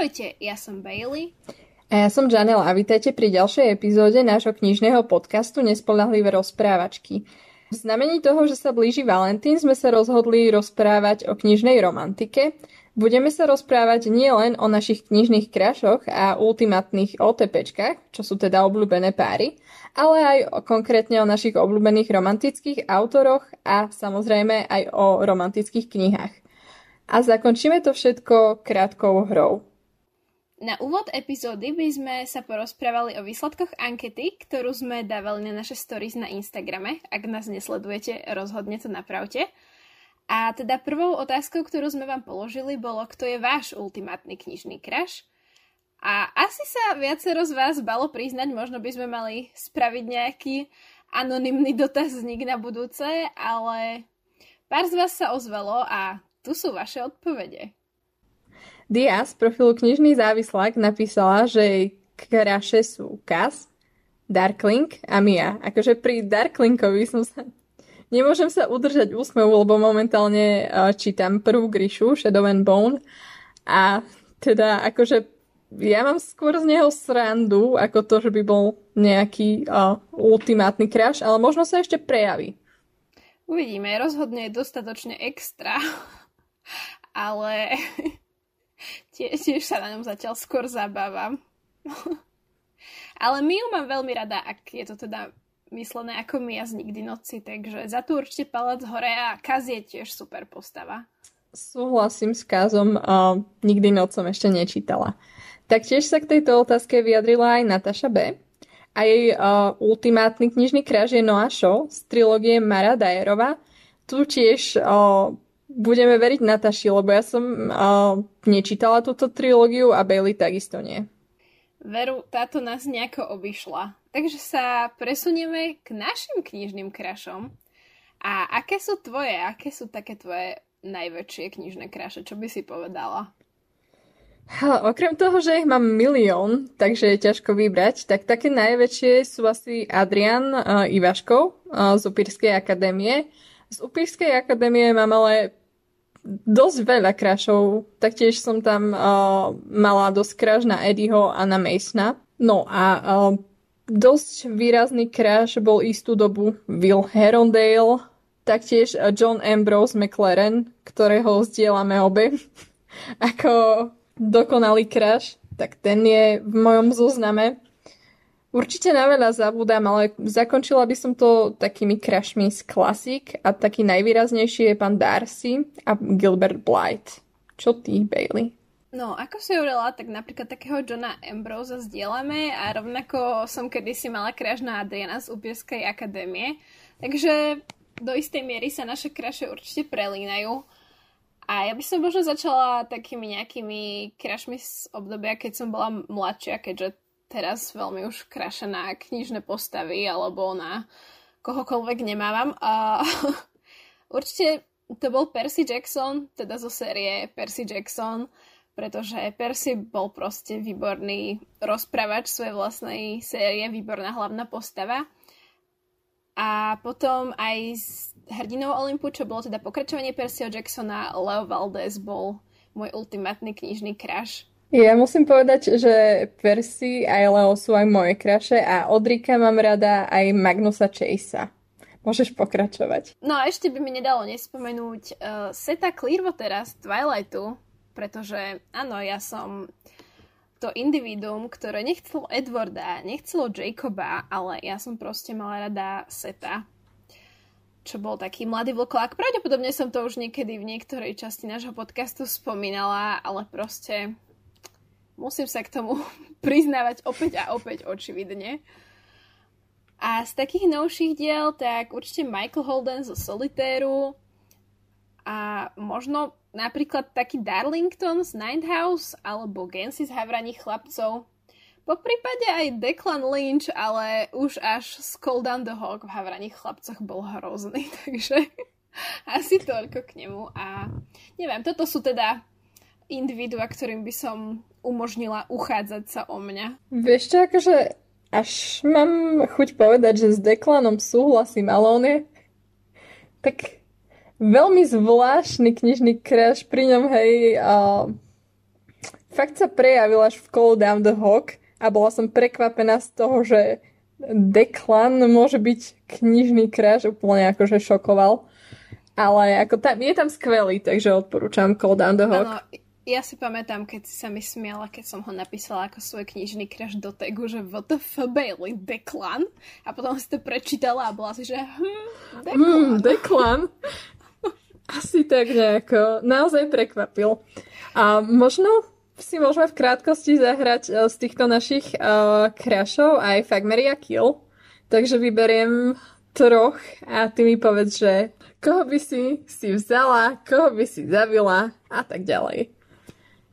Ahojte, ja som Bailey. A ja som Janela a vítajte pri ďalšej epizóde nášho knižného podcastu Nespolahlivé rozprávačky. V znamení toho, že sa blíži Valentín, sme sa rozhodli rozprávať o knižnej romantike. Budeme sa rozprávať nielen o našich knižných krašoch a ultimátnych OTPčkách, čo sú teda obľúbené páry, ale aj o, konkrétne o našich obľúbených romantických autoroch a samozrejme aj o romantických knihách. A zakončíme to všetko krátkou hrou. Na úvod epizódy by sme sa porozprávali o výsledkoch ankety, ktorú sme dávali na naše stories na Instagrame. Ak nás nesledujete, rozhodne to napravte. A teda prvou otázkou, ktorú sme vám položili, bolo, kto je váš ultimátny knižný crush. A asi sa viacero z vás balo priznať, možno by sme mali spraviť nejaký anonymný dotazník na budúce, ale pár z vás sa ozvalo a tu sú vaše odpovede. Dia z profilu Knižný závislák napísala, že jej kraše sú Kas, Darkling a Mia. Akože pri Darklingovi som sa... Nemôžem sa udržať úsmevu, lebo momentálne uh, čítam prvú Grishu, Shadow and Bone. A teda akože ja mám skôr z neho srandu, ako to, že by bol nejaký uh, ultimátny crush, ale možno sa ešte prejaví. Uvidíme, rozhodne je dostatočne extra ale tiež, tiež sa na ňom zatiaľ skôr zabávam. ale Miu mám veľmi rada, ak je to teda myslené ako Mia z Nikdy noci, takže za to určite palec hore a Kaz je tiež super postava. Súhlasím s Kazom, uh, Nikdy nocom ešte nečítala. Taktiež sa k tejto otázke vyjadrila aj Nataša B. A jej uh, ultimátny knižný kráž je Noah Show z trilógie Mara Dajerova. Tu tiež uh, budeme veriť Nataši, lebo ja som uh, nečítala túto trilógiu a Bailey takisto nie. Veru, táto nás nejako obišla. Takže sa presunieme k našim knižným krašom. A aké sú tvoje, aké sú také tvoje najväčšie knižné kraše? Čo by si povedala? Ha, okrem toho, že ich mám milión, takže je ťažko vybrať, tak také najväčšie sú asi Adrian uh, Ivaškov uh, z Upírskej akadémie. Z Upírskej akadémie mám ale dosť veľa krašov. Taktiež som tam uh, mala dosť kraš na Eddieho a na Masona. No a uh, dosť výrazný kraš bol istú dobu Will Herondale, taktiež John Ambrose McLaren, ktorého zdieľame obe ako dokonalý kraš, tak ten je v mojom zozname. Určite na veľa zabúdam, ale zakončila by som to takými crashmi z klasik a taký najvýraznejší je pán Darcy a Gilbert Blight. Čo ty, Bailey? No, ako si hovorila, tak napríklad takého Johna Ambrose zdieľame a rovnako som kedysi mala crash na Adriana z Upierskej akadémie. Takže do istej miery sa naše kraše určite prelínajú. A ja by som možno začala takými nejakými crashmi z obdobia, keď som bola mladšia, keďže teraz veľmi už kraše na knižné postavy alebo na kohokoľvek nemávam. A určite to bol Percy Jackson, teda zo série Percy Jackson, pretože Percy bol proste výborný rozprávač svojej vlastnej série, výborná hlavná postava. A potom aj s hrdinou Olympu, čo bolo teda pokračovanie Percyho Jacksona, Leo Valdez bol môj ultimátny knižný crush. Ja musím povedať, že Percy a Leo sú aj moje kraše a od mám rada aj Magnusa Chasea. Môžeš pokračovať. No a ešte by mi nedalo nespomenúť uh, Seta Clearwatera z Twilightu, pretože áno, ja som to individuum, ktoré nechcelo Edwarda, nechcelo Jacoba, ale ja som proste mala rada Seta, čo bol taký mladý vlkolák. Pravdepodobne som to už niekedy v niektorej časti nášho podcastu spomínala, ale proste musím sa k tomu priznávať opäť a opäť očividne. A z takých novších diel, tak určite Michael Holden zo Solitéru a možno napríklad taký Darlington z Ninth House alebo Gansy z Havraných chlapcov. Po prípade aj Declan Lynch, ale už až Skull Down the Hawk v Havraných chlapcoch bol hrozný, takže asi toľko k nemu. A neviem, toto sú teda individua, ktorým by som umožnila uchádzať sa o mňa. Vieš čo, akože až mám chuť povedať, že s Deklanom súhlasím, ale on je tak veľmi zvláštny knižný crash pri ňom, hej, a fakt sa prejavil až v Call Down the Hawk a bola som prekvapená z toho, že Declan môže byť knižný kráž, úplne akože šokoval. Ale ako tam, je tam skvelý, takže odporúčam Call Down the Hawk. Ano, ja si pamätám, keď si sa mi smiala, keď som ho napísala ako svoj knižný crash do tagu, že WTF Bailey Declan a potom si to prečítala a bola si, že hm, Declan. Hmm, Declan. Asi tak nejako. Naozaj prekvapil. A možno si môžeme v krátkosti zahrať uh, z týchto našich uh, aj Fagmeria Kill. Takže vyberiem troch a ty mi povedz, že koho by si si vzala, koho by si zavila a tak ďalej.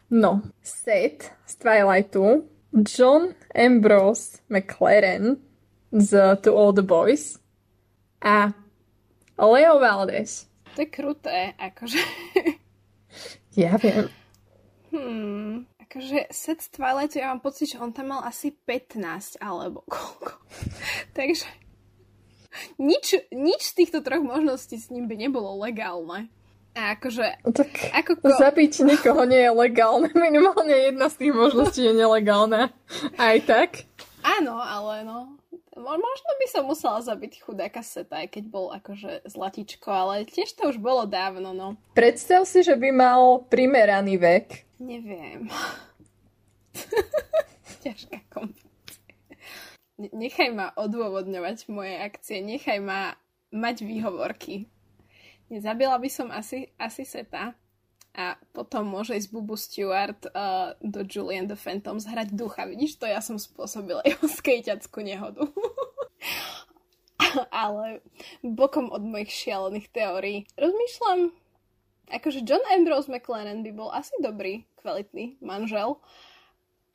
No, Seth z Twilightu, John Ambrose McLaren z To All the Boys a Leo Valdez. To je kruté, akože. ja viem. Hmm, akože set Twilight, ja mám pocit, že on tam mal asi 15 alebo koľko. Takže nič, nič z týchto troch možností s ním by nebolo legálne. A akože... No tak ako ko... zabiť niekoho nie je legálne. Minimálne jedna z tých možností je nelegálna. Aj tak? Áno, ale no... Možno by som musela zabiť chudáka Seta, aj keď bol akože zlatičko, ale tiež to už bolo dávno, no. Predstav si, že by mal primeraný vek. Neviem. Ťažká kompetencia. Nechaj ma odôvodňovať moje akcie, nechaj ma mať výhovorky. Nezabila by som asi, asi Seta a potom môže ísť Bubu Stewart uh, do Julian the Phantom zhrať ducha. Vidíš to? Ja som spôsobila jeho skejťackú nehodu. Ale bokom od mojich šialených teórií rozmýšľam, akože John Ambrose McLennan by bol asi dobrý, kvalitný manžel,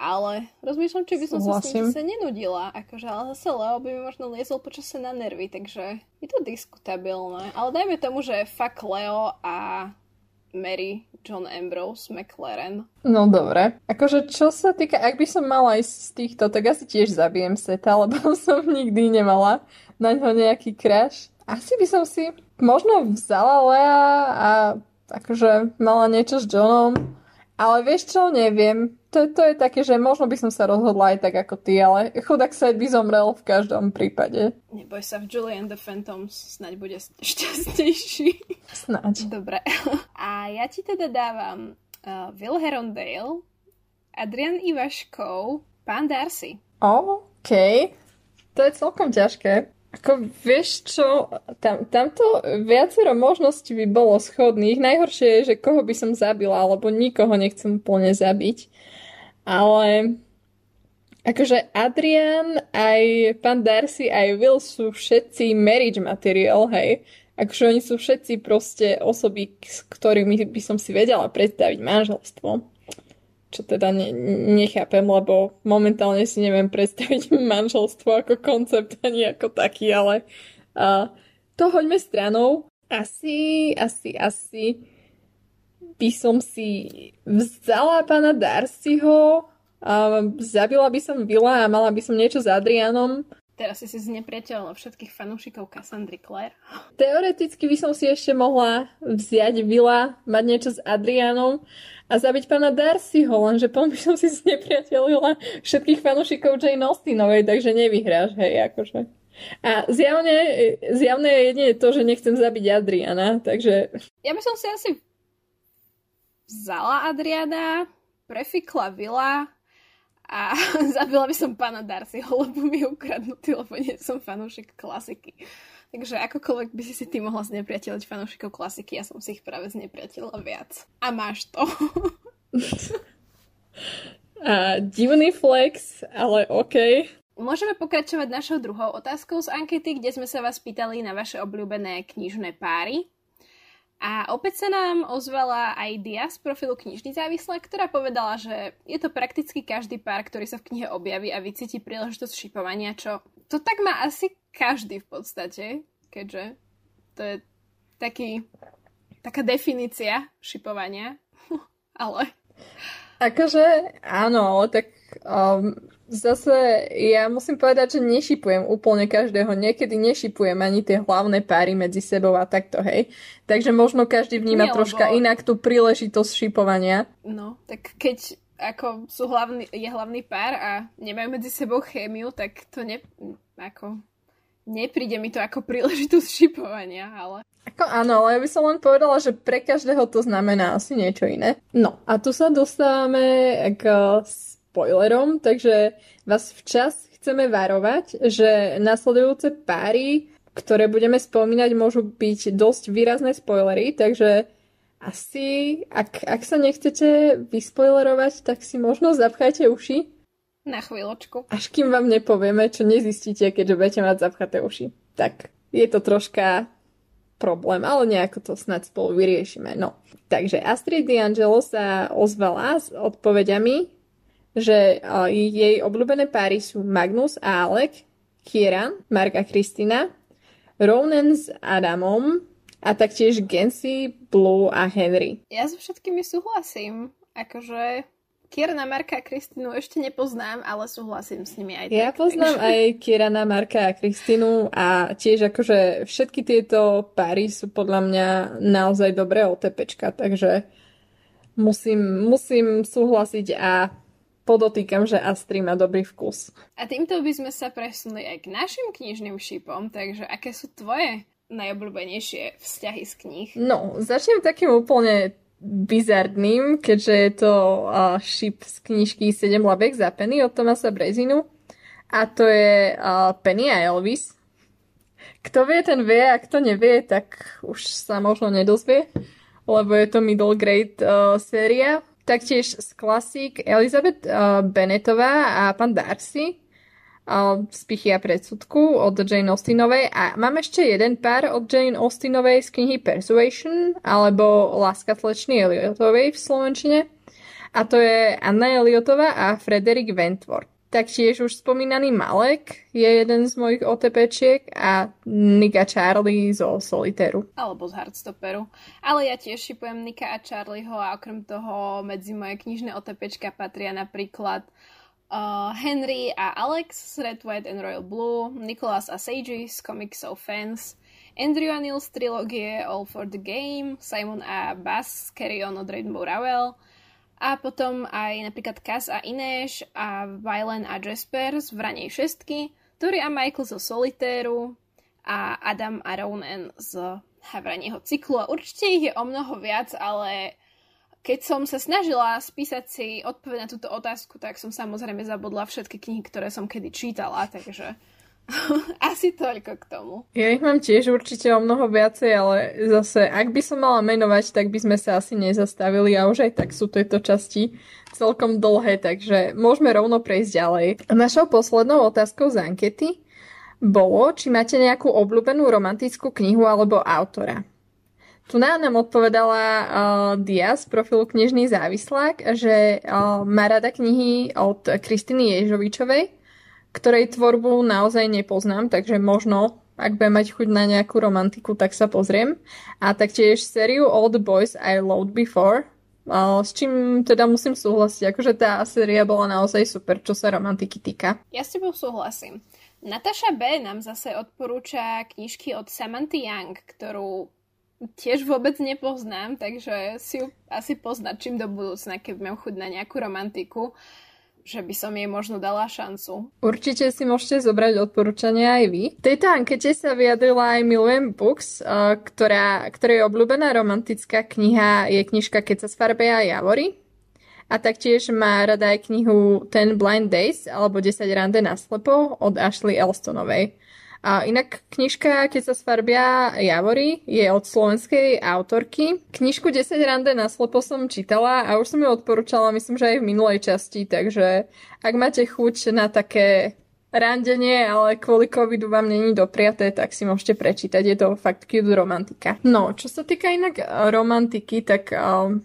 ale rozmýšľam, či by som sa s ním zase nenudila. Akože, ale zase Leo by mi možno liezol počase na nervy, takže je to diskutabilné. Ale dajme tomu, že fakt Leo a Mary John Ambrose McLaren. No dobre. Akože čo sa týka, ak by som mala ísť z týchto, tak asi tiež zabijem Seta, lebo som nikdy nemala na ňo nejaký crash. Asi by som si možno vzala Lea a akože mala niečo s Johnom, ale vieš čo, neviem to, to je také, že možno by som sa rozhodla aj tak ako ty, ale chudák sa by zomrel v každom prípade. Neboj sa, v Julian the Phantoms snáď bude šťastnejší. Snáď. Dobre. A ja ti teda dávam uh, Will Herondale, Adrian Ivaškov, pán Darcy. OK. To je celkom ťažké. Ako vieš čo, tam, tamto viacero možností by bolo schodných. Najhoršie je, že koho by som zabila, alebo nikoho nechcem úplne zabiť. Ale akože Adrian, aj pán Darcy, aj Will sú všetci marriage material, hej. Akože oni sú všetci proste osoby, s ktorými by som si vedela predstaviť manželstvo. Čo teda ne, nechápem, lebo momentálne si neviem predstaviť manželstvo ako koncept ani ako taký, ale uh, to hoďme stranou. Asi, asi, asi by som si vzala pána Darcyho, a zabila by som Vila a mala by som niečo s Adrianom. Teraz si si znepriateľila všetkých fanúšikov Cassandry Clare. Teoreticky by som si ešte mohla vziať Vila, mať niečo s Adrianom a zabiť pána Darcyho, lenže potom by som si znepriateľila všetkých fanúšikov Jane Austenovej, takže nevyhráš, hej, akože. A zjavne, zjavne je jedine to, že nechcem zabiť Adriana, takže... Ja by som si asi vzala Adriana, prefikla Vila a zabila by som pána Darcyho, lebo mi je ukradnutý, lebo nie som fanúšik klasiky. Takže akokoľvek by si si ty mohla znepriateľiť fanúšikov klasiky, ja som si ich práve znepriateľila viac. A máš to. a divný flex, ale OK. Môžeme pokračovať našou druhou otázkou z ankety, kde sme sa vás pýtali na vaše obľúbené knižné páry. A opäť sa nám ozvala aj Dia z profilu Knižný závislá, ktorá povedala, že je to prakticky každý pár, ktorý sa v knihe objaví a vycíti príležitosť šipovania, čo to tak má asi každý v podstate, keďže to je taký, taká definícia šipovania, ale... Akože áno, tak um, Zase ja musím povedať, že nešipujem úplne každého. Niekedy nešipujem ani tie hlavné páry medzi sebou a takto, hej. Takže možno každý vníma Nie, troška lebo... inak tú príležitosť šipovania. No, tak keď ako sú hlavný, je hlavný pár a nemajú medzi sebou chémiu, tak to ne, ako, nepríde mi to ako príležitosť šipovania, ale... Ako áno, ale ja by som len povedala, že pre každého to znamená asi niečo iné. No a tu sa dostávame k spoilerom, takže vás včas chceme varovať, že nasledujúce páry, ktoré budeme spomínať, môžu byť dosť výrazné spoilery, takže asi, ak, ak sa nechcete vyspoilerovať, tak si možno zapchajte uši. Na chvíľočku. Až kým vám nepovieme, čo nezistíte, keďže budete mať zapchaté uši. Tak je to troška problém, ale nejako to snad spolu vyriešime. No. Takže Astrid D'Angelo sa ozvala s odpovediami, že jej obľúbené páry sú Magnus a Alec, Kieran, Mark a Kristina, Ronan s Adamom, a taktiež Gensi, Blue a Henry. Ja so všetkými súhlasím. Akože Kierana, Marka a Kristínu ešte nepoznám, ale súhlasím s nimi aj tak. Ja poznám takže... aj Kierana, Marka a Kristínu a tiež akože všetky tieto páry sú podľa mňa naozaj dobré OTPčka, takže musím, musím súhlasiť a podotýkam, že Astri má dobrý vkus. A týmto by sme sa presunuli aj k našim knižným šipom, takže aké sú tvoje najobľúbenejšie vzťahy z kníh? No, začnem takým úplne bizardným, keďže je to uh, šip z knižky 7 labek za Penny od Tomasa Brezinu. A to je uh, Penny a Elvis. Kto vie, ten vie, a kto nevie, tak už sa možno nedozvie, lebo je to middle grade uh, séria. Taktiež z klasík Elizabeth uh, Bennettová a pán Darcy z Pichy a predsudku od Jane Austenovej a mám ešte jeden pár od Jane Austenovej z knihy Persuasion alebo Láska slečny Eliotovej v Slovenčine a to je Anna Eliotová a Frederick Wentworth. Taktiež už spomínaný Malek je jeden z mojich OTPčiek a Nika Charlie zo Soliteru. Alebo z Hardstopperu. Ale ja tiež šipujem Nika a Charlieho a okrem toho medzi moje knižné OTPčka patria napríklad uh, Henry a Alex z Red, White and Royal Blue, Nicholas a Sage z Comics of Fans, Andrew a Neil z trilógie All for the Game, Simon a Bass Carry On od Rainbow Ravel, a potom aj napríklad Cass a Ineš a Vylen a Jasper z Vranej šestky, Tori a Michael zo Solitéru a Adam a Ronan z Havranieho cyklu. A určite ich je o mnoho viac, ale keď som sa snažila spísať si odpoveď na túto otázku, tak som samozrejme zabudla všetky knihy, ktoré som kedy čítala, takže asi toľko k tomu. Ja ich mám tiež určite o mnoho viacej, ale zase, ak by som mala menovať, tak by sme sa asi nezastavili a už aj tak sú tieto časti celkom dlhé, takže môžeme rovno prejsť ďalej. Našou poslednou otázkou z ankety bolo, či máte nejakú obľúbenú romantickú knihu alebo autora. Tu nám odpovedala uh, Dia z profilu Knižný závislák, že uh, má rada knihy od Kristiny Ježovičovej, ktorej tvorbu naozaj nepoznám, takže možno, ak budem mať chuť na nejakú romantiku, tak sa pozriem. A taktiež sériu the Boys I Loved Before, uh, s čím teda musím súhlasiť. Akože tá séria bola naozaj super, čo sa romantiky týka. Ja s tebou súhlasím. Natasha B. nám zase odporúča knižky od Samantha Young, ktorú tiež vôbec nepoznám, takže si ju asi poznačím do budúcna, keď mám chuť na nejakú romantiku, že by som jej možno dala šancu. Určite si môžete zobrať odporúčania aj vy. V tejto ankete sa vyjadrila aj Milujem Books, eh, ktorá, ktorej obľúbená romantická kniha je knižka Keď sa sfarbia Javory. A taktiež má rada aj knihu Ten Blind Days alebo 10 rande na slepo od Ashley Elstonovej. A inak knižka Keď sa sfarbia Javory je od slovenskej autorky. Knižku 10 rande na slepo som čítala a už som ju odporúčala, myslím, že aj v minulej časti, takže ak máte chuť na také randenie, ale kvôli covidu vám není dopriaté, tak si môžete prečítať. Je to fakt cute romantika. No, čo sa týka inak romantiky, tak um,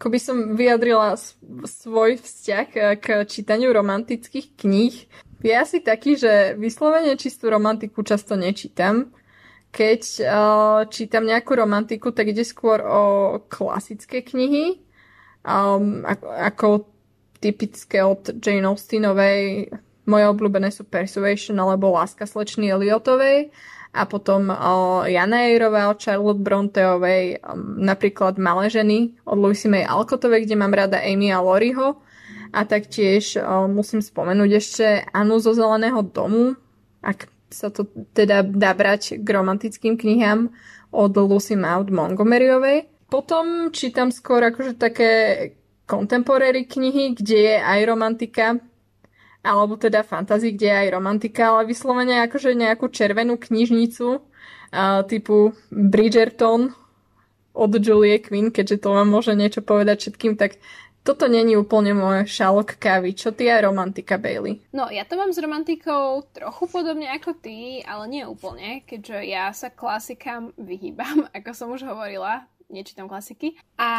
ako by som vyjadrila svoj vzťah k čítaniu romantických kníh je asi taký, že vyslovene čistú romantiku často nečítam. Keď uh, čítam nejakú romantiku, tak ide skôr o klasické knihy, um, ako, ako typické od Jane Austenovej. Moje obľúbené sú Persuasion alebo Láska slečny Eliotovej. a potom o Jana Ejrová od Charlotte Bronteovej, um, napríklad Malé ženy od Lucy May Alcottovej, kde mám rada Amy a Loriho a taktiež o, musím spomenúť ešte Anu zo Zeleného domu, ak sa to teda dá brať k romantickým knihám od Lucy Maud Montgomeryovej. Potom čítam skôr akože také contemporary knihy, kde je aj romantika, alebo teda fantasy, kde je aj romantika, ale vyslovene akože nejakú červenú knižnicu uh, typu Bridgerton od Julie Quinn, keďže to vám môže niečo povedať všetkým, tak toto není úplne môj šalok kávy. Čo ty aj romantika, Bailey? No, ja to mám s romantikou trochu podobne ako ty, ale nie úplne, keďže ja sa klasikám vyhýbam, ako som už hovorila, nečítam klasiky. A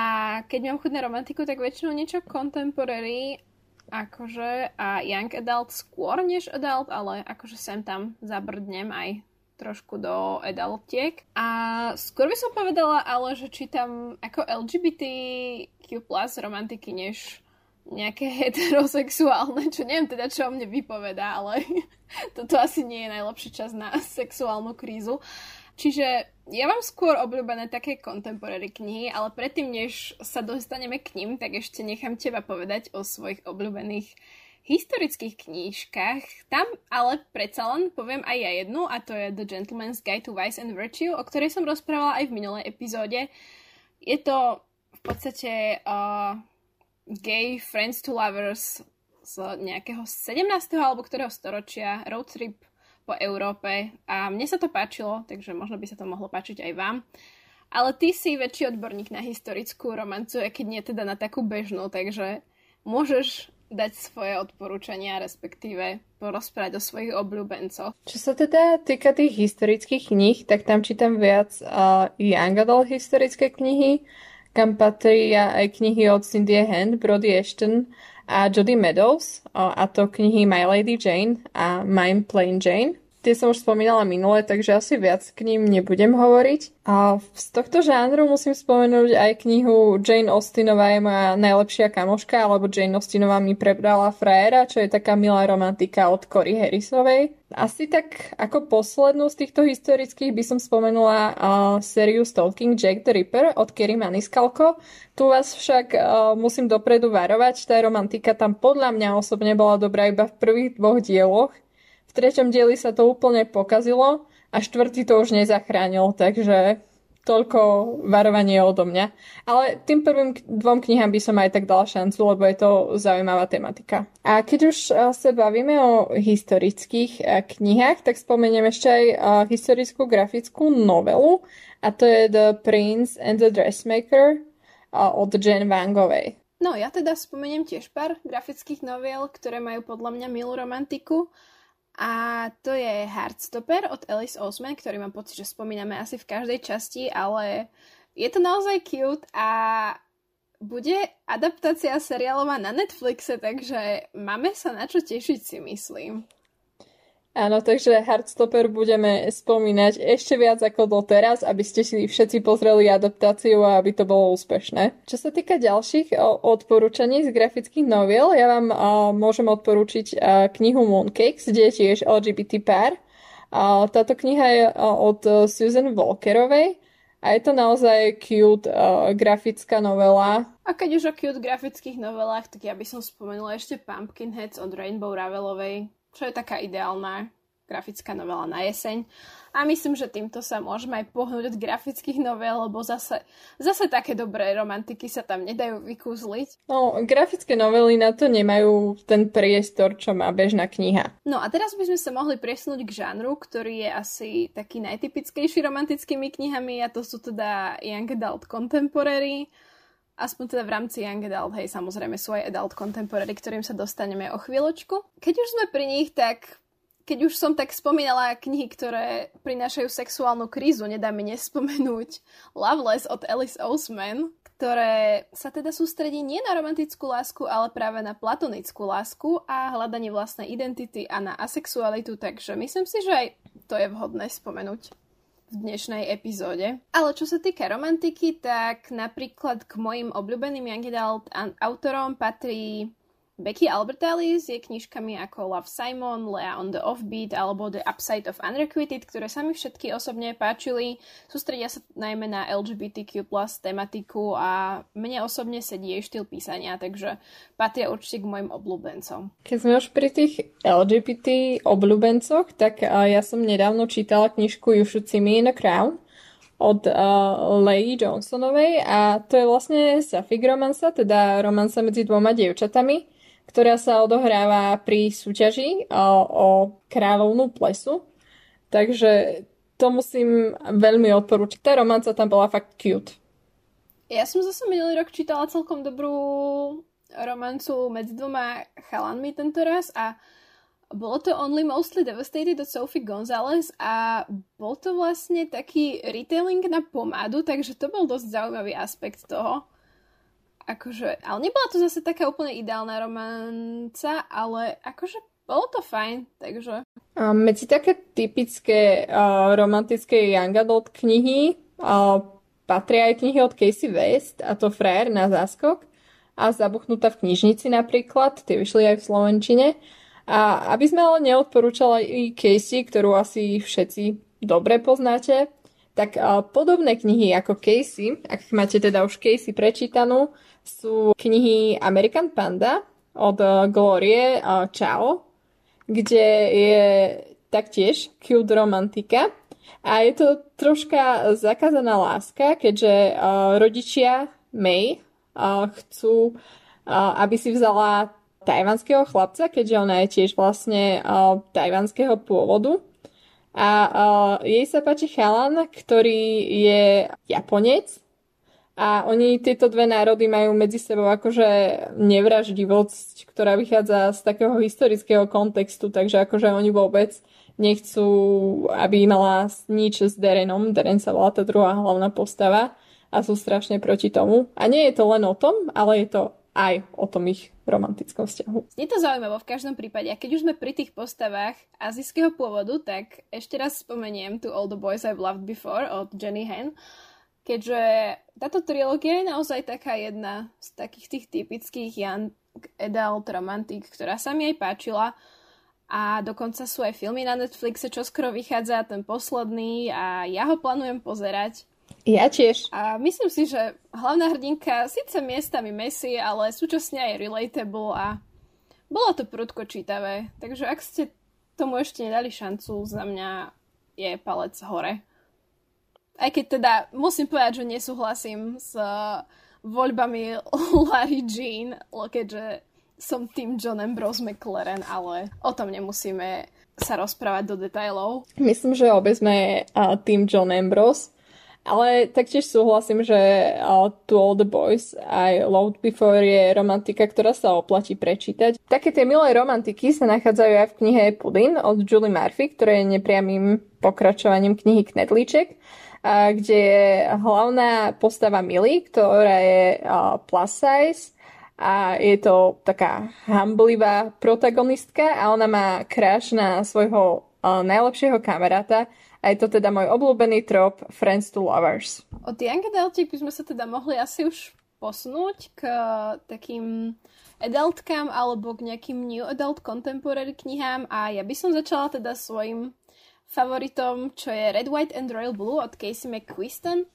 keď mám chuť na romantiku, tak väčšinou niečo contemporary akože a young adult skôr než adult, ale akože sem tam zabrdnem aj trošku do adultiek. A skôr by som povedala ale, že čítam ako LGBTQ plus romantiky, než nejaké heterosexuálne, čo neviem teda, čo o mne vypovedá, ale toto asi nie je najlepší čas na sexuálnu krízu. Čiže ja mám skôr obľúbené také contemporary knihy, ale predtým, než sa dostaneme k ním, tak ešte nechám teba povedať o svojich obľúbených historických knížkach. Tam ale predsa len poviem aj ja jednu a to je The Gentleman's Guide to Vice and Virtue, o ktorej som rozprávala aj v minulej epizóde. Je to v podstate uh, gay friends to lovers z nejakého 17. alebo ktorého storočia road trip po Európe a mne sa to páčilo, takže možno by sa to mohlo páčiť aj vám. Ale ty si väčší odborník na historickú romancu, aj keď nie teda na takú bežnú, takže môžeš dať svoje odporúčania, respektíve porozprávať o svojich obľúbencoch. Čo sa teda týka tých historických kníh, tak tam čítam viac uh, young adult historické knihy, kam patria aj knihy od Cindy Hand, Brody Ashton a Jody Meadows, a to knihy My Lady Jane a My Plain Jane. Tie som už spomínala minule, takže asi viac k ním nebudem hovoriť. A z tohto žánru musím spomenúť aj knihu Jane Austenová je moja najlepšia kamoška, alebo Jane Austenová mi prebrala frajera, čo je taká milá romantika od Cory Harrisovej. Asi tak ako poslednú z týchto historických by som spomenula uh, sériu Stalking Jack the Ripper od Kerry Maniscalco. Tu vás však uh, musím dopredu varovať, tá romantika tam podľa mňa osobne bola dobrá iba v prvých dvoch dieloch treťom dieli sa to úplne pokazilo a štvrtý to už nezachránil, takže toľko varovanie odo mňa. Ale tým prvým dvom knihám by som aj tak dala šancu, lebo je to zaujímavá tematika. A keď už eh, sa bavíme o historických eh, knihách, tak spomeniem ešte aj eh, historickú grafickú novelu a to je The Prince and the Dressmaker od Jane Vangovej. No, ja teda spomeniem tiež pár grafických novel, ktoré majú podľa mňa milú romantiku. A to je Heartstopper od Alice Osman, ktorý mám pocit, že spomíname asi v každej časti, ale je to naozaj cute a bude adaptácia seriálová na Netflixe, takže máme sa na čo tešiť si myslím. Áno, takže Heartstopper budeme spomínať ešte viac ako doteraz, aby ste si všetci pozreli adaptáciu a aby to bolo úspešné. Čo sa týka ďalších odporúčaní z grafických noviel, ja vám môžem odporúčiť knihu Mooncakes, kde je tiež LGBT pár. Táto kniha je od Susan Walkerovej a je to naozaj cute grafická novela. A keď už o cute grafických novelách, tak ja by som spomenula ešte Pumpkinheads od Rainbow Ravelovej čo je taká ideálna grafická novela na jeseň. A myslím, že týmto sa môžeme aj pohnúť od grafických novel, lebo zase, zase také dobré romantiky sa tam nedajú vykúzliť. No, grafické novely na to nemajú ten priestor, čo má bežná kniha. No a teraz by sme sa mohli presunúť k žánru, ktorý je asi taký najtypickejší romantickými knihami a to sú teda Young Adult Contemporary, aspoň teda v rámci Young Adult, hej, samozrejme sú aj Adult Contemporary, ktorým sa dostaneme o chvíľočku. Keď už sme pri nich, tak keď už som tak spomínala knihy, ktoré prinášajú sexuálnu krízu, nedá mi nespomenúť Loveless od Alice Oseman, ktoré sa teda sústredí nie na romantickú lásku, ale práve na platonickú lásku a hľadanie vlastnej identity a na asexualitu, takže myslím si, že aj to je vhodné spomenúť v dnešnej epizóde. Ale čo sa týka romantiky, tak napríklad k mojim obľúbeným young adult autorom patrí Becky Albertalis je knižkami ako Love Simon, Lea on the Offbeat alebo The Upside of Unrequited, ktoré sa mi všetky osobne páčili. Sústredia sa najmä na LGBTQ plus tematiku a mne osobne sedí jej štýl písania, takže patria určite k mojim obľúbencom. Keď sme už pri tých LGBT obľúbencoch, tak ja som nedávno čítala knižku You Should See Me in a Crown od uh, Leigh Johnsonovej a to je vlastne sapphic romansa, teda romansa medzi dvoma dievčatami ktorá sa odohráva pri súťaži o, o kráľovnú plesu. Takže to musím veľmi odporúčiť. Tá romanca tam bola fakt cute. Ja som zase minulý rok čítala celkom dobrú romancu medzi dvoma chalanmi tento raz a bolo to Only Mostly Devastated od Sophie González a bol to vlastne taký retailing na pomádu, takže to bol dosť zaujímavý aspekt toho akože, ale nebola to zase taká úplne ideálna romanca, ale akože bolo to fajn, takže... A medzi také typické uh, romantické young adult knihy uh, patria aj knihy od Casey West, a to Frajer na záskok a Zabuchnutá v knižnici napríklad, tie vyšli aj v Slovenčine. A aby sme ale neodporúčali Casey, ktorú asi všetci dobre poznáte, tak uh, podobné knihy ako Casey, ak máte teda už Casey prečítanú, sú knihy American Panda od eh, Glorie Chao, kde je taktiež cute romantika. A je to troška zakázaná láska, keďže uh, rodičia May uh, chcú, uh, aby si vzala tajvanského chlapca, keďže ona je tiež vlastne uh, tajvanského pôvodu. A uh, jej sa páči chalan, ktorý je Japonec a oni, tieto dve národy majú medzi sebou akože nevraždivosť, ktorá vychádza z takého historického kontextu, takže akože oni vôbec nechcú, aby mala nič s Derenom. Deren sa volá tá druhá hlavná postava a sú strašne proti tomu. A nie je to len o tom, ale je to aj o tom ich romantickom vzťahu. Je to zaujímavé v každom prípade. A keď už sme pri tých postavách azijského pôvodu, tak ešte raz spomeniem tu All the Boys I've Loved Before od Jenny Han keďže táto trilógia je naozaj taká jedna z takých tých typických Jan adult romantik, ktorá sa mi aj páčila a dokonca sú aj filmy na Netflixe, čo skoro vychádza ten posledný a ja ho plánujem pozerať. Ja tiež. A myslím si, že hlavná hrdinka síce miestami messy, ale súčasne aj relatable a bolo to prudko čítavé. Takže ak ste tomu ešte nedali šancu, za mňa je palec hore. Aj keď teda musím povedať, že nesúhlasím s uh, voľbami Larry Jean, keďže som tým John Ambrose McLaren, ale o tom nemusíme sa rozprávať do detajlov. Myslím, že obe sme uh, tým John Ambrose. Ale taktiež súhlasím, že uh, To All the Boys aj Load Before je romantika, ktorá sa oplatí prečítať. Také tie milé romantiky sa nachádzajú aj v knihe Puddin od Julie Murphy, ktoré je nepriamým pokračovaním knihy Knedlíček kde je hlavná postava Milly, ktorá je plus size a je to taká hamblivá protagonistka a ona má crush na svojho najlepšieho kamaráta a je to teda môj obľúbený trop Friends to Lovers. Od Young Adultiek by sme sa teda mohli asi už posunúť k takým adultkám alebo k nejakým new adult contemporary knihám a ja by som začala teda svojim favoritom, čo je Red, White and Royal Blue od Casey McQuiston,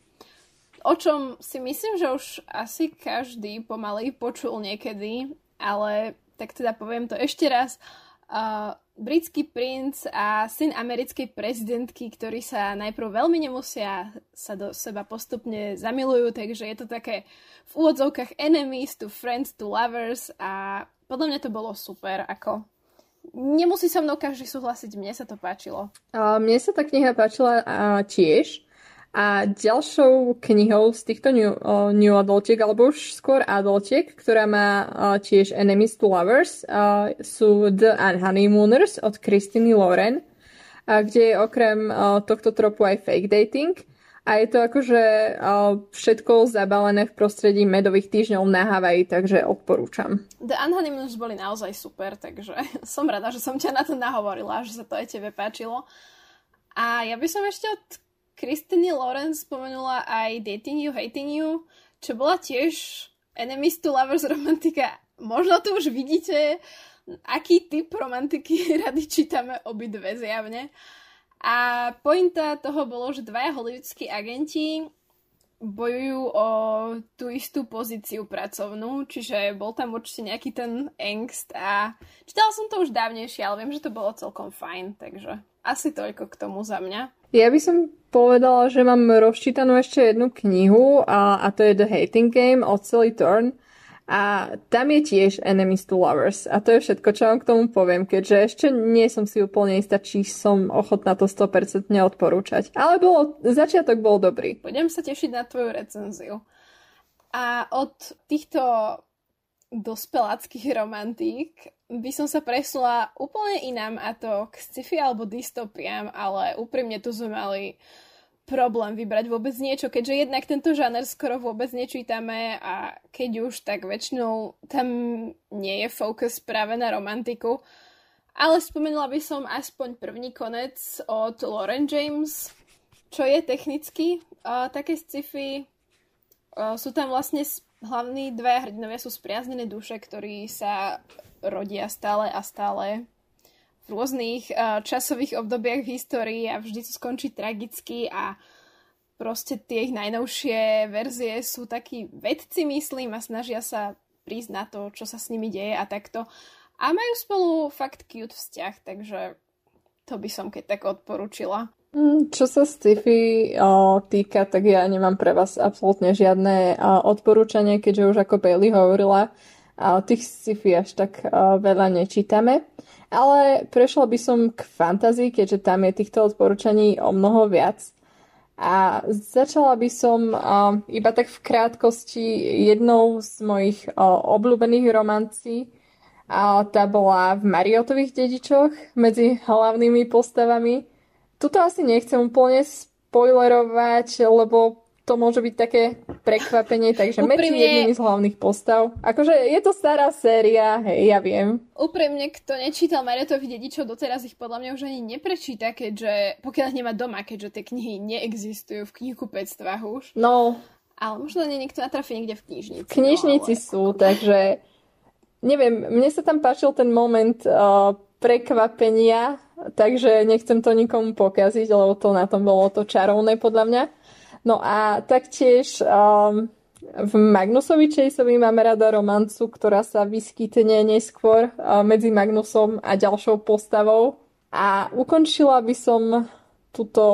o čom si myslím, že už asi každý pomaly počul niekedy, ale tak teda poviem to ešte raz. Uh, britský princ a syn americkej prezidentky, ktorí sa najprv veľmi nemusia, sa do seba postupne zamilujú, takže je to také v úvodzovkách enemies to friends to lovers a podľa mňa to bolo super, ako nemusí sa mnou každý súhlasiť, mne sa to páčilo. A mne sa tá kniha páčila a tiež. A ďalšou knihou z týchto new, uh, new adultiek, alebo už skôr adultiek, ktorá má uh, tiež Enemies to Lovers, uh, sú The Unhoneymooners od Christiny Loren, uh, kde je okrem uh, tohto tropu aj fake dating. A je to akože uh, všetko zabalené v prostredí medových týždňov na Havaji, takže odporúčam. The Unhoneymooners boli naozaj super, takže som rada, že som ťa na to nahovorila, že sa to aj tebe páčilo. A ja by som ešte od Kristiny Lawrence spomenula aj Dating You, Hating You, čo bola tiež enemies to lovers romantika možno tu už vidíte, aký typ romantiky rady čítame obidve zjavne. A pointa toho bolo, že dvaja hollywoodskí agenti bojujú o tú istú pozíciu pracovnú, čiže bol tam určite nejaký ten angst a čítala som to už dávnejšie, ale viem, že to bolo celkom fajn, takže asi toľko k tomu za mňa. Ja by som povedala, že mám rozčítanú ešte jednu knihu a, a to je The Hating Game od Sally Thorne. A tam je tiež Enemies to Lovers. A to je všetko, čo vám k tomu poviem, keďže ešte nie som si úplne istá, či som ochotná to 100% odporúčať. Ale bolo, začiatok bol dobrý. Budem sa tešiť na tvoju recenziu. A od týchto dospeláckých romantík by som sa presula úplne inám a to k sci-fi alebo dystopiám, ale úprimne tu sme mali problém vybrať vôbec niečo, keďže jednak tento žáner skoro vôbec nečítame a keď už, tak väčšinou tam nie je focus práve na romantiku. Ale spomenula by som aspoň prvý konec od Lauren James, čo je technicky uh, také sci-fi. Uh, sú tam vlastne hlavní dve hrdinovia sú spriaznené duše, ktorí sa rodia stále a stále rôznych uh, časových obdobiach v histórii a vždy to skončí tragicky a proste tie ich najnovšie verzie sú takí vedci, myslím, a snažia sa prísť na to, čo sa s nimi deje a takto. A majú spolu fakt cute vzťah, takže to by som keď tak odporúčila. Mm, čo sa sci-fi týka, tak ja nemám pre vás absolútne žiadne odporúčanie, keďže už ako Bailey hovorila, tých sci-fi až tak veľa nečítame. Ale prešla by som k fantázii, keďže tam je týchto odporúčaní o mnoho viac. A začala by som iba tak v krátkosti jednou z mojich obľúbených romancí. A tá bola v Mariotových dedičoch medzi hlavnými postavami. Tuto asi nechcem úplne spoilerovať, lebo to môže byť také prekvapenie, takže Úprimne... medzi jednými z hlavných postav. Akože je to stará séria, hej, ja viem. Úprimne, kto nečítal Mariotových dedičov, doteraz ich podľa mňa už ani neprečíta, keďže, pokiaľ ich nemá doma, keďže tie knihy neexistujú v knihkupectvách už. No. Ale možno nie niekto natrafí niekde v knižnici. Knižnici no, ale... sú, takže neviem, mne sa tam páčil ten moment uh, prekvapenia, takže nechcem to nikomu pokaziť, lebo to na tom bolo to čarovné podľa mňa. No a taktiež um, v Magnusovi Chaseovi máme rada romancu, ktorá sa vyskytne neskôr uh, medzi Magnusom a ďalšou postavou. A ukončila by som túto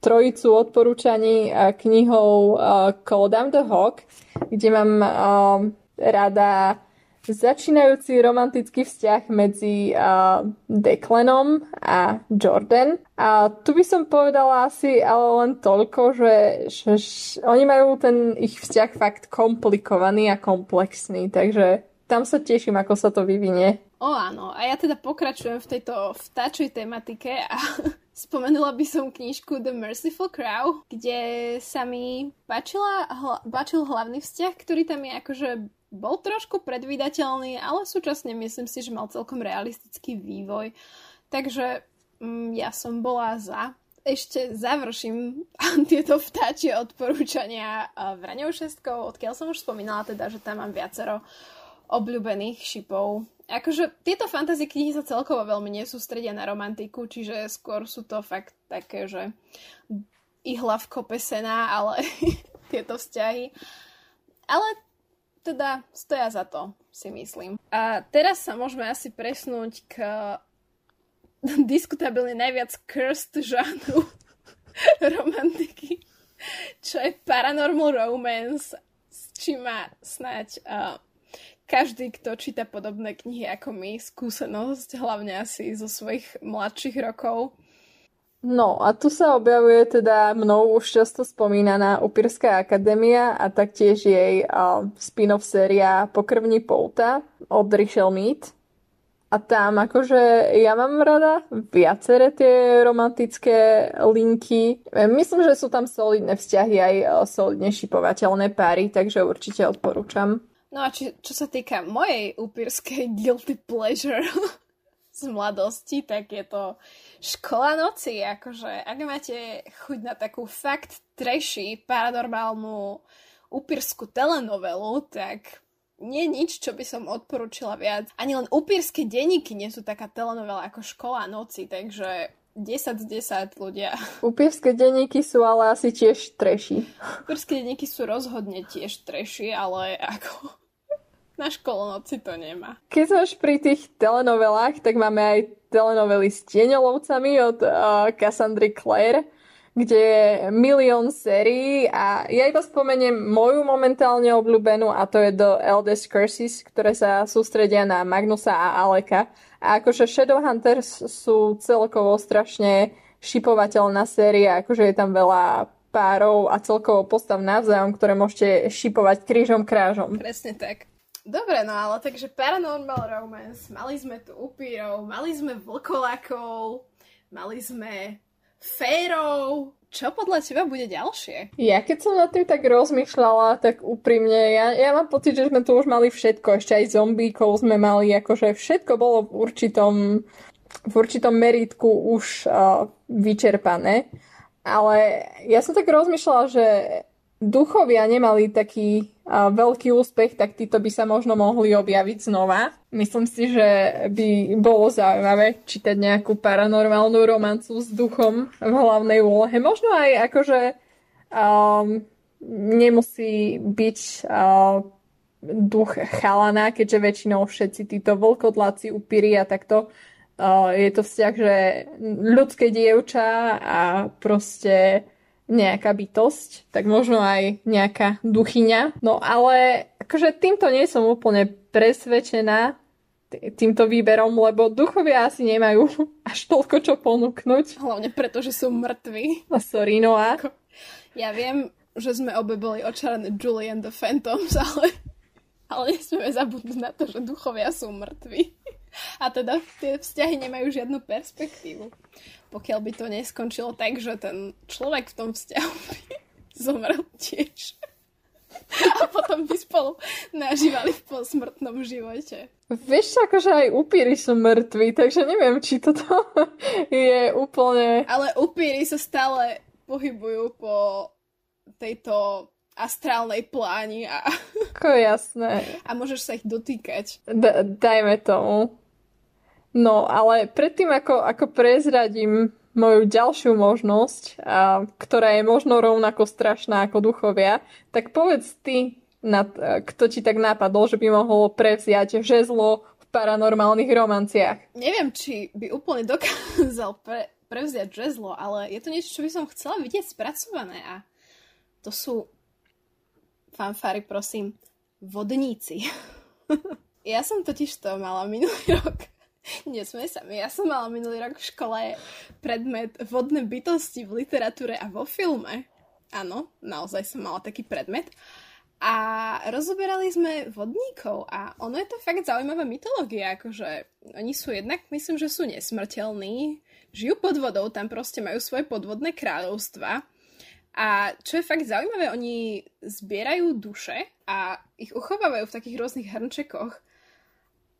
trojicu odporúčaní uh, knihou uh, Call Down the Hawk, kde mám uh, rada začínajúci romantický vzťah medzi uh, Declanom a Jordan. A tu by som povedala asi ale len toľko, že, že, že oni majú ten ich vzťah fakt komplikovaný a komplexný, takže tam sa teším, ako sa to vyvinie. O áno, a ja teda pokračujem v tejto vtáčej tematike a spomenula by som knižku The Merciful Crow, kde sa mi páčila, hla, páčil hlavný vzťah, ktorý tam je akože bol trošku predvídateľný, ale súčasne myslím si, že mal celkom realistický vývoj. Takže mm, ja som bola za. Ešte završím tieto vtáčie odporúčania Vraňou šestkou, odkiaľ som už spomínala teda, že tam mám viacero obľúbených šipov. Akože tieto fantasy knihy sa celkovo veľmi nesústredia na romantiku, čiže skôr sú to fakt také, že ihla v kope sena, ale tieto vzťahy. Ale teda stoja za to, si myslím. A teraz sa môžeme asi presnúť k diskutabilne najviac cursed žánru romantiky, čo je paranormal romance, s čím má snáď uh, každý, kto číta podobné knihy ako my, skúsenosť, hlavne asi zo svojich mladších rokov. No a tu sa objavuje teda mnou už často spomínaná Upírska akadémia a taktiež jej uh, spin-off séria Pokrvní pouta od Rachel Mead. A tam akože ja mám rada viaceré tie romantické linky. Myslím, že sú tam solidné vzťahy aj solidne šipovateľné páry, takže určite odporúčam. No a či, čo sa týka mojej upírskej guilty pleasure, z mladosti, tak je to škola noci. Akože, ak máte chuť na takú fakt trashy, paranormálnu upírskú telenovelu, tak nie nič, čo by som odporúčila viac. Ani len upírske denníky nie sú taká telenovela ako Škola noci, takže 10 z 10 ľudia. Upírske denníky sú ale asi tiež treši. Upírske denníky sú rozhodne tiež treši, ale ako na školonoci to nemá. Keď sme už pri tých telenovelách, tak máme aj telenovely s tieňolovcami od uh, Cassandry Clare kde je milión sérií a ja iba spomeniem moju momentálne obľúbenú a to je The Eldest Curses, ktoré sa sústredia na Magnusa a Aleka. A akože Shadowhunters sú celkovo strašne šipovateľná séria, akože je tam veľa párov a celkovo postav navzájom, ktoré môžete šipovať krížom krážom. Presne tak. Dobre, no ale takže Paranormal Romance, mali sme tu upírov, mali sme vlkolákov, mali sme férov. Čo podľa teba bude ďalšie? Ja keď som nad tým tak rozmýšľala, tak úprimne, ja, ja mám pocit, že sme tu už mali všetko. Ešte aj zombíkov sme mali, akože všetko bolo v určitom, v určitom meritku už uh, vyčerpané. Ale ja som tak rozmýšľala, že duchovia nemali taký a, veľký úspech, tak títo by sa možno mohli objaviť znova. Myslím si, že by bolo zaujímavé čítať nejakú paranormálnu romancu s duchom v hlavnej úlohe. Možno aj akože um, nemusí byť uh, duch chalana, keďže väčšinou všetci títo vlkodláci, upíri a takto uh, je to vzťah, že ľudské dievča a proste nejaká bytosť, tak možno aj nejaká duchyňa. No ale akože týmto nie som úplne presvedčená týmto výberom, lebo duchovia asi nemajú až toľko čo ponúknuť. Hlavne preto, že sú mŕtvi. A sorry, Noah. Ja viem, že sme obe boli očarené Julian the Phantoms, ale, ale nesmieme zabudnúť na to, že duchovia sú mŕtvi. A teda tie vzťahy nemajú žiadnu perspektívu pokiaľ by to neskončilo tak, že ten človek v tom vzťahu by zomrel tiež. A potom by spolu nažívali v posmrtnom živote. Vieš, akože aj upíry sú mŕtvi, takže neviem, či toto je úplne... Ale upíry sa stále pohybujú po tejto astrálnej pláni a... Ako jasné. A môžeš sa ich dotýkať. D- dajme tomu. No, ale predtým, ako, ako prezradím moju ďalšiu možnosť, a, ktorá je možno rovnako strašná ako duchovia, tak povedz ty, nad, kto ti tak napadol, že by mohol prevziať žezlo v paranormálnych romanciách. Neviem, či by úplne dokázal pre, prevziať žezlo, ale je to niečo, čo by som chcela vidieť spracované a to sú fanfári, prosím, vodníci. ja som totiž to mala minulý rok Nesmej sa mi. Ja som mala minulý rok v škole predmet vodné bytosti v literatúre a vo filme. Áno, naozaj som mala taký predmet. A rozoberali sme vodníkov a ono je to fakt zaujímavá mytológia, akože oni sú jednak, myslím, že sú nesmrteľní, žijú pod vodou, tam proste majú svoje podvodné kráľovstva a čo je fakt zaujímavé, oni zbierajú duše a ich uchovávajú v takých rôznych hrnčekoch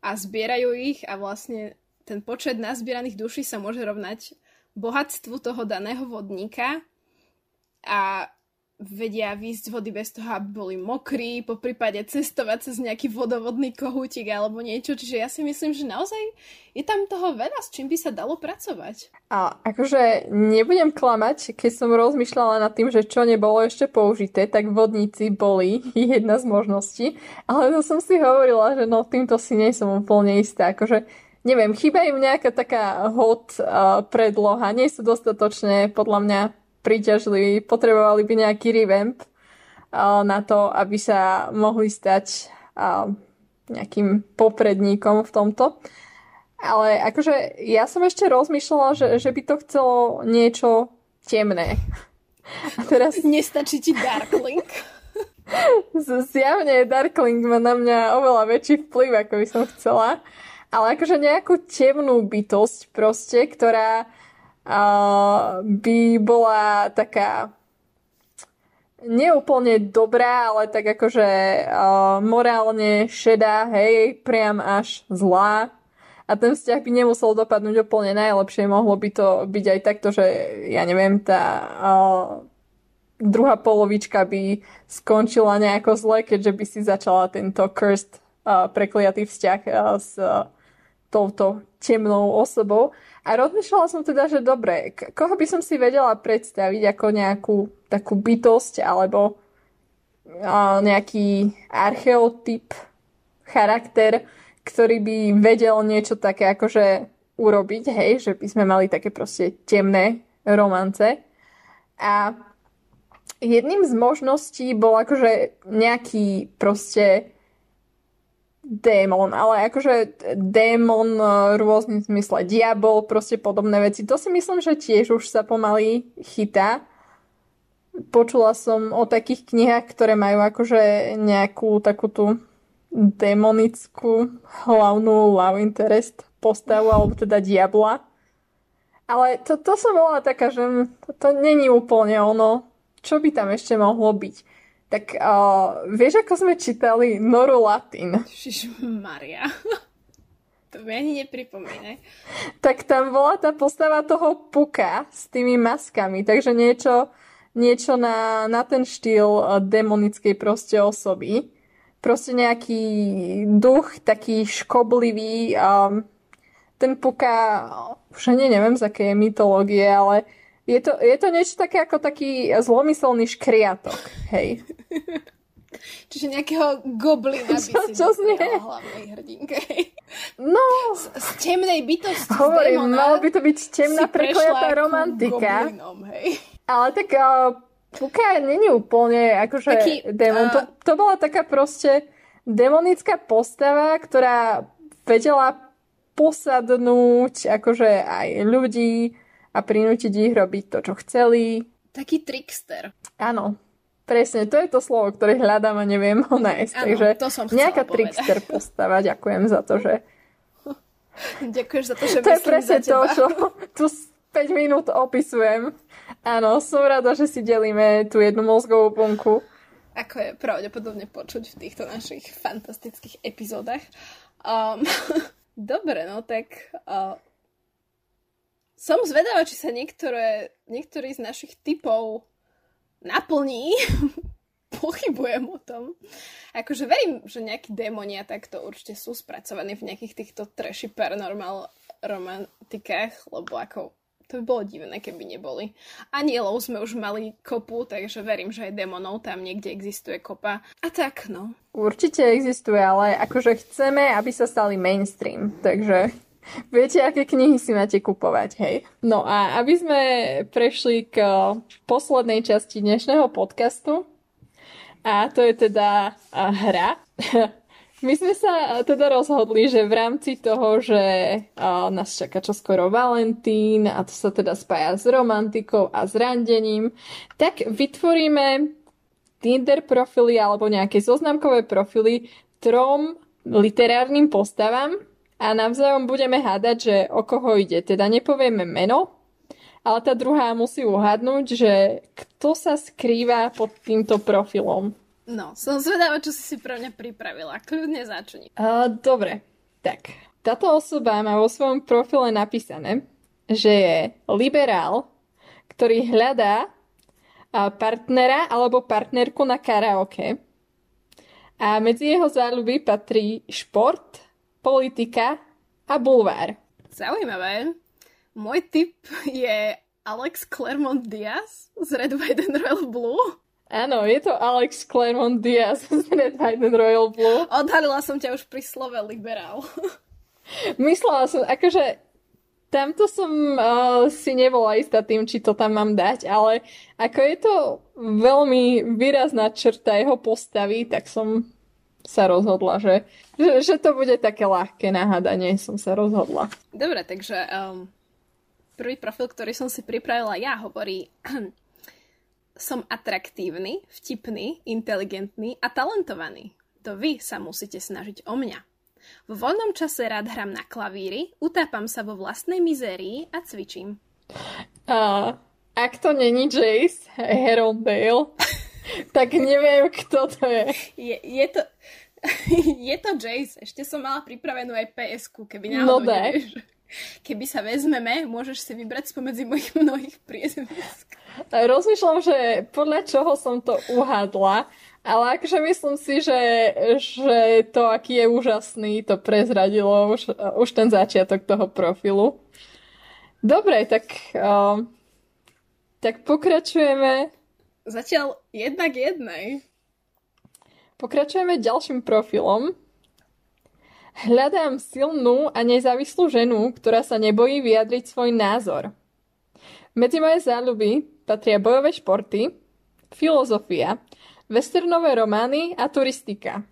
a zbierajú ich a vlastne ten počet nazbieraných duší sa môže rovnať bohatstvu toho daného vodníka a vedia výjsť z vody bez toho, aby boli mokrí, po prípade cestovať cez nejaký vodovodný kohútik alebo niečo. Čiže ja si myslím, že naozaj je tam toho veľa, s čím by sa dalo pracovať. A akože nebudem klamať, keď som rozmýšľala nad tým, že čo nebolo ešte použité, tak vodníci boli jedna z možností, ale to som si hovorila, že no týmto si nie som úplne istá. Akože neviem, chýba im nejaká taká hot uh, predloha, nie sú dostatočne podľa mňa príťažliví, potrebovali by nejaký revamp na to, aby sa mohli stať nejakým popredníkom v tomto. Ale akože ja som ešte rozmýšľala, že, že by to chcelo niečo temné. A teraz... Nestačí ti Darkling? Zjavne Darkling má na mňa oveľa väčší vplyv, ako by som chcela. Ale akože nejakú temnú bytosť proste, ktorá by bola taká neúplne dobrá, ale tak akože uh, morálne šedá, hej, priam až zlá. A ten vzťah by nemusel dopadnúť úplne najlepšie. Mohlo by to byť aj takto, že ja neviem, tá uh, druhá polovička by skončila nejako zle, keďže by si začala tento cursed uh, prekliatý vzťah uh, s uh, touto temnou osobou. A rozmýšľala som teda, že dobre, koho by som si vedela predstaviť ako nejakú takú bytosť alebo uh, nejaký archeotyp, charakter, ktorý by vedel niečo také akože urobiť, hej, že by sme mali také proste temné romance. A jedným z možností bol akože nejaký proste démon, ale akože démon v rôznym zmysle, diabol, proste podobné veci. To si myslím, že tiež už sa pomaly chytá. Počula som o takých knihách, ktoré majú akože nejakú takú tú demonickú hlavnú love interest postavu, alebo teda diabla. Ale to, to som bola taká, že to není úplne ono. Čo by tam ešte mohlo byť? Tak uh, vieš, ako sme čítali Noru Latin? Maria. to mi ani nepripomíne. Tak tam bola tá postava toho puka s tými maskami, takže niečo, niečo na, na ten štýl demonickej proste osoby. Proste nejaký duch, taký škoblivý. Um, ten puka, už ani neviem z akej mytológie, ale je to, je to niečo také ako taký zlomyselný škriatok, hej. Čiže nejakého goblina by čo, si čo hlavnej hrdinke. No. Z, z temnej bytosti Hovorím, malo by to byť temná prekliatá romantika. Goblinom, hej. Ale tak uh, Puka není úplne akože Taký, démon. Uh... To, to bola taká proste demonická postava, ktorá vedela posadnúť akože aj ľudí, a prinútiť ich robiť to, čo chceli. Taký trickster. Áno, presne, to je to slovo, ktoré hľadám a neviem ho nájsť. Áno, Takže to som nejaká povedať. trickster postava, ďakujem za to, že... Ďakujem za to, že To je presne to, čo tu 5 minút opisujem. Áno, som rada, že si delíme tú jednu mozgovú bunku. Ako je pravdepodobne počuť v týchto našich fantastických epizódach. Um, dobre, no tak uh, som zvedavá, či sa niektoré, niektorý z našich typov naplní. Pochybujem o tom. Akože verím, že nejakí démonia takto určite sú spracovaní v nejakých týchto trashy paranormal romantikách, lebo ako to by bolo divné, keby neboli. Anielov sme už mali kopu, takže verím, že aj démonov tam niekde existuje kopa. A tak, no. Určite existuje, ale akože chceme, aby sa stali mainstream, takže Viete, aké knihy si máte kupovať, hej? No a aby sme prešli k poslednej časti dnešného podcastu, a to je teda hra. My sme sa teda rozhodli, že v rámci toho, že nás čaká čoskoro Valentín a to sa teda spája s romantikou a s randením, tak vytvoríme Tinder profily alebo nejaké zoznamkové profily trom literárnym postavám, a navzájom budeme hádať, že o koho ide. Teda nepovieme meno, ale tá druhá musí uhadnúť, že kto sa skrýva pod týmto profilom. No, som zvedavá, čo si si pre mňa pripravila. Kľudne začni. Uh, dobre, tak. Táto osoba má vo svojom profile napísané, že je liberál, ktorý hľadá partnera alebo partnerku na karaoke. A medzi jeho záľuby patrí šport, politika a bulvár. Zaujímavé. Môj tip je Alex Claremont Diaz z Red, White and Royal Blue. Áno, je to Alex Claremont Diaz z Red, White and Royal Blue. Odhalila som ťa už pri slove liberál. Myslela som, akože tamto som uh, si nebola istá tým, či to tam mám dať, ale ako je to veľmi výrazná črta jeho postavy, tak som sa rozhodla, že, že, že to bude také ľahké nahádanie, som sa rozhodla. Dobre, takže um, prvý profil, ktorý som si pripravila ja, hovorí som atraktívny, vtipný, inteligentný a talentovaný. To vy sa musíte snažiť o mňa. V voľnom čase rád hram na klavíri, utápam sa vo vlastnej mizérii a cvičím. Uh, ak to není Jace Herondale, tak neviem, kto to je. Je, je to... je to Jace. Ešte som mala pripravenú aj ps keby náhodou no nevieš. Keby sa vezmeme, môžeš si vybrať spomedzi mojich mnohých priezvisk. Rozmýšľam, že podľa čoho som to uhadla, ale akože myslím si, že, že to, aký je úžasný, to prezradilo už, už ten začiatok toho profilu. Dobre, tak, uh, tak pokračujeme. Zatiaľ jednak jednej. Pokračujeme ďalším profilom. Hľadám silnú a nezávislú ženu, ktorá sa nebojí vyjadriť svoj názor. Medzi moje záľuby patria bojové športy, filozofia, westernové romány a turistika.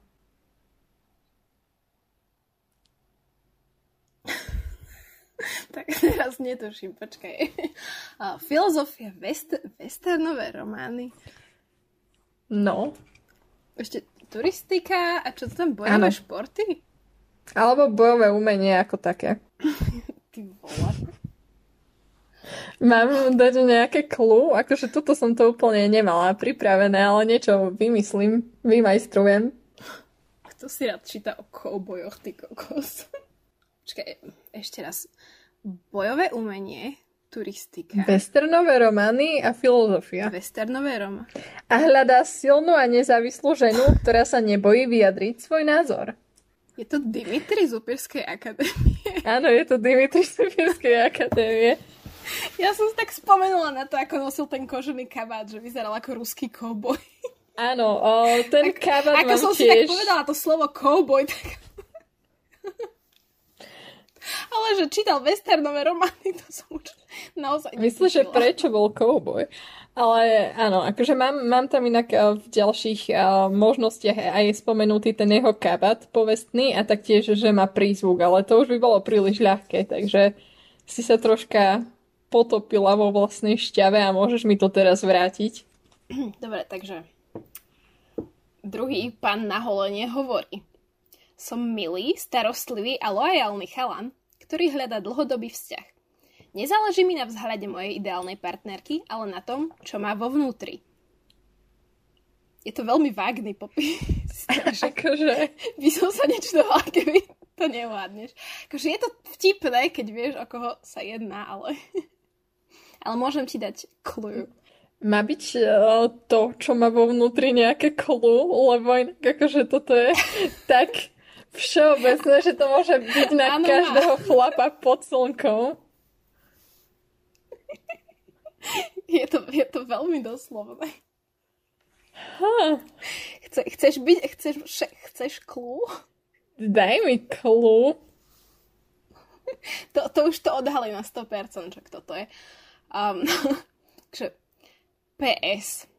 tak teraz netuším, počkaj. filozofia, west, westernové romány. No. Ešte turistika a čo to tam bojové ano. športy? Alebo bojové umenie ako také. Ty vole. Mám dať nejaké clue? Akože toto som to úplne nemala pripravené, ale niečo vymyslím, vymajstrujem. Kto si rád číta o koubojoch, ty kokos? Počkaj, ešte raz. Bojové umenie, turistika. Westernové romány a filozofia. Westernové romány. A hľadá silnú a nezávislú ženu, ktorá sa nebojí vyjadriť svoj názor. Je to Dimitri z Upirskej akadémie. Áno, je to Dimitri z Upirskej akadémie. Ja som si tak spomenula na to, ako nosil ten kožený kabát, že vyzeral ako ruský kouboj. Áno, o, ten kabát Ako som tiež... si tak povedala to slovo kouboj, tak... Ale že čítal westernové romány, to som už naozaj Myslím, že prečo bol kouboj. Ale áno, akože mám, mám tam inak eh, v ďalších uh, možnostiach aj spomenutý ten jeho kabát povestný a taktiež, že má prízvuk, ale to už by bolo príliš ľahké, takže si sa troška potopila vo vlastnej šťave a môžeš mi to teraz vrátiť. Dobre, takže druhý pán na holenie hovorí. Som milý, starostlivý a lojálny chalan, ktorý hľadá dlhodobý vzťah. Nezáleží mi na vzhľade mojej ideálnej partnerky, ale na tom, čo má vo vnútri. Je to veľmi vágný popis. akože... By som sa nečudovala, keby to neuhádneš. Akože je to vtipné, keď vieš, o koho sa jedná, ale... ale môžem ti dať clue. Má byť uh, to, čo má vo vnútri nejaké clue, lebo inak akože toto je tak všeobecné, že to môže byť na ano, každého chlapa pod slnkom. Je to, je to veľmi doslovné. Huh. Chce, chceš byť, chceš, chceš clue? Daj mi clue. To, to už to odhalí na 100%, že kto to je. Um, že PS.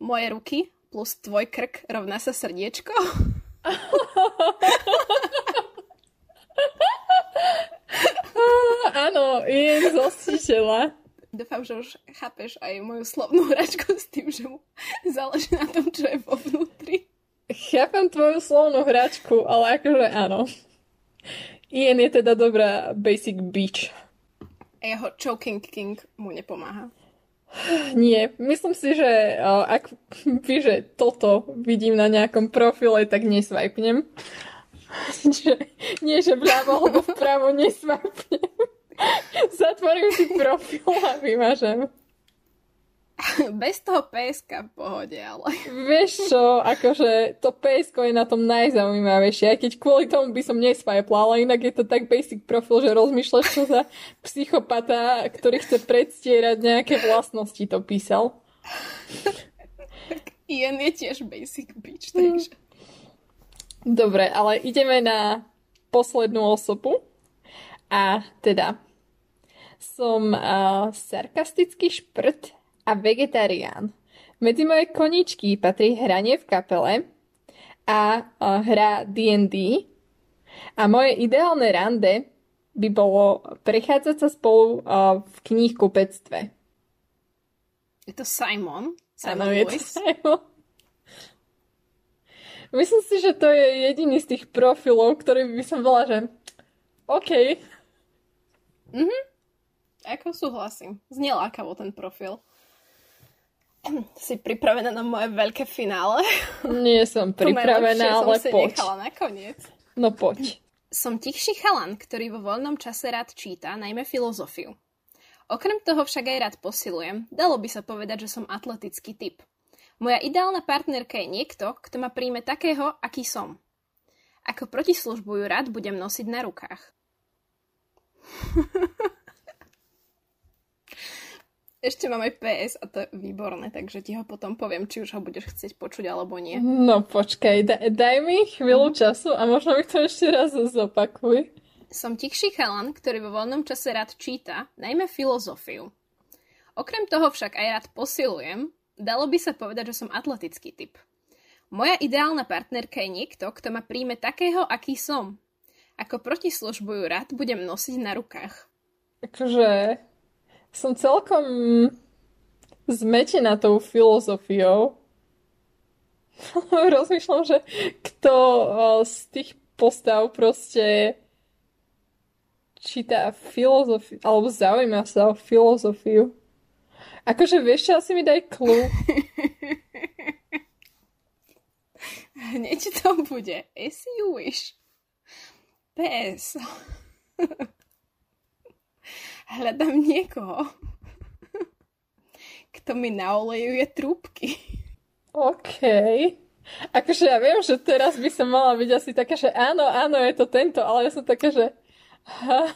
Moje ruky plus tvoj krk rovná sa srdiečko. Áno, je zo Dúfam, že už chápeš aj moju slovnú hračku s tým, že mu záleží na tom, čo je vo vnútri. Chápem tvoju slovnú hračku, ale akože áno. Ian je teda dobrá basic bitch. Jeho choking king mu nepomáha. Nie, myslím si, že ak by, že toto vidím na nejakom profile, tak nesvajpnem. nie, že vľavo alebo vpravo nesvajpnem. Zatvorím si profil a vymažem. Bez toho PSK v pohode, ale... Vieš čo, akože to PSK je na tom najzaujímavejšie, aj keď kvôli tomu by som nespajpla, ale inak je to tak basic profil, že rozmýšľaš, čo za psychopata, ktorý chce predstierať nejaké vlastnosti, to písal. Ian je tiež basic bitch, takže... Dobre, ale ideme na poslednú osobu. A teda som uh, sarkastický šprt a vegetarián. Medzi moje koničky patrí hranie v kapele a hra D&D. A moje ideálne rande by bolo prechádzať sa spolu uh, v knihkupectve. Je to Simon? Simon Áno, je to Simon. Myslím si, že to je jediný z tých profilov, ktorý by som bola, že OK, Mhm. Ako súhlasím. Znie lákavo ten profil. Si pripravená na moje veľké finále? Nie som pripravená, ale som si poď. nechala nakoniec. No poď. Som tichší chalan, ktorý vo voľnom čase rád číta, najmä filozofiu. Okrem toho však aj rád posilujem, dalo by sa povedať, že som atletický typ. Moja ideálna partnerka je niekto, kto ma príjme takého, aký som. Ako protislužbu ju rád budem nosiť na rukách. Ešte mám aj PS a to je výborné, takže ti ho potom poviem, či už ho budeš chcieť počuť alebo nie. No počkaj, da- daj mi chvíľu času a možno mi to ešte raz zopakuj. Som tichší chalan, ktorý vo voľnom čase rád číta, najmä filozofiu. Okrem toho však aj rád posilujem, dalo by sa povedať, že som atletický typ. Moja ideálna partnerka je niekto, kto ma príjme takého, aký som. Ako protislužbu ju rád budem nosiť na rukách. Akože som celkom zmetená tou filozofiou. Rozmýšľam, že kto z tých postav proste číta filozofiu, alebo zaujíma sa o filozofiu. Akože vieš čo, asi mi daj klu. Hneď to bude. As you wish. PS. Hľadám niekoho, kto mi naolejuje trúbky. OK. Akože ja viem, že teraz by som mala byť asi taká, že áno, áno, je to tento, ale ja som taká, že ha,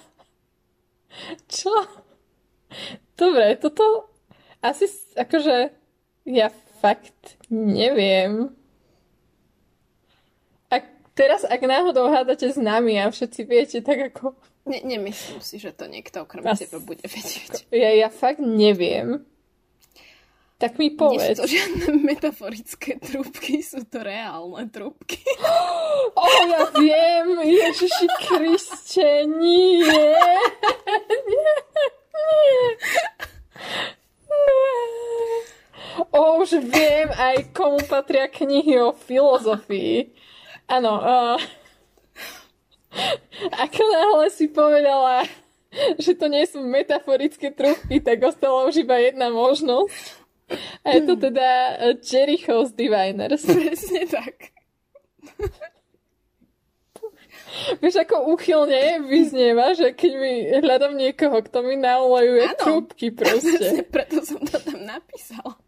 čo? Dobre, toto asi akože ja fakt neviem. A teraz, ak náhodou hádate s nami a všetci viete, tak ako Ne, nemyslím si, že to niekto okrem As... teba bude vedieť. Ja, ja fakt neviem. Tak mi povedz. Nie sú to žiadne metaforické trúbky, sú to reálne trúbky. O, oh, ja viem, Ježiši Kriste, nie. Nie, nie. O, už viem aj komu patria knihy o filozofii. Áno, uh, ako náhle si povedala, že to nie sú metaforické trúbky, tak ostala už iba jedna možnosť. A je to teda Jericho's Diviners. Presne tak. Vieš, ako úchylne vyznieva, že keď mi hľadám niekoho, kto mi naolejuje trúbky proste. preto som to tam napísala.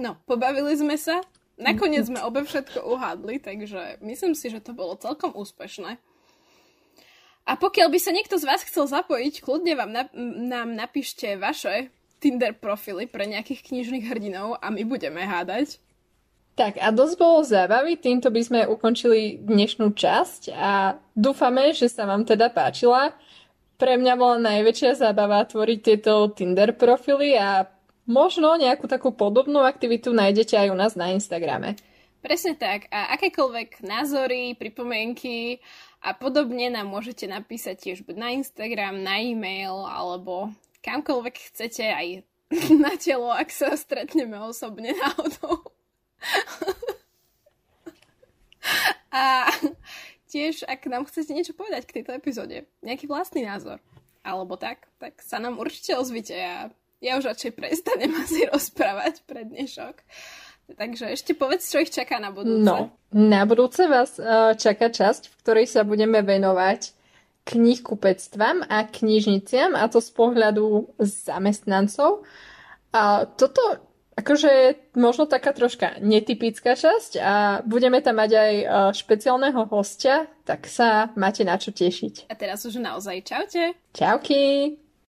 No, pobavili sme sa. Nakoniec sme obe všetko uhádli, takže myslím si, že to bolo celkom úspešné. A pokiaľ by sa niekto z vás chcel zapojiť, kľudne vám na, nám napíšte vaše Tinder profily pre nejakých knižných hrdinov a my budeme hádať. Tak a dosť bolo zábavy, týmto by sme ukončili dnešnú časť a dúfame, že sa vám teda páčila. Pre mňa bola najväčšia zábava tvoriť tieto Tinder profily a možno nejakú takú podobnú aktivitu nájdete aj u nás na Instagrame. Presne tak. A akékoľvek názory, pripomienky a podobne nám môžete napísať tiež buď na Instagram, na e-mail alebo kamkoľvek chcete aj na telo, ak sa stretneme osobne náhodou. a tiež, ak nám chcete niečo povedať k tejto epizóde, nejaký vlastný názor, alebo tak, tak sa nám určite ozvite a ja už radšej prestanem asi rozprávať pre dnešok. Takže ešte povedz, čo ich čaká na budúce. No, na budúce vás uh, čaká časť, v ktorej sa budeme venovať knihkupectvám a knižniciam, a to z pohľadu zamestnancov. A toto akože možno taká troška netypická časť a budeme tam mať aj uh, špeciálneho hostia, tak sa máte na čo tešiť. A teraz už naozaj čaute. Čauky.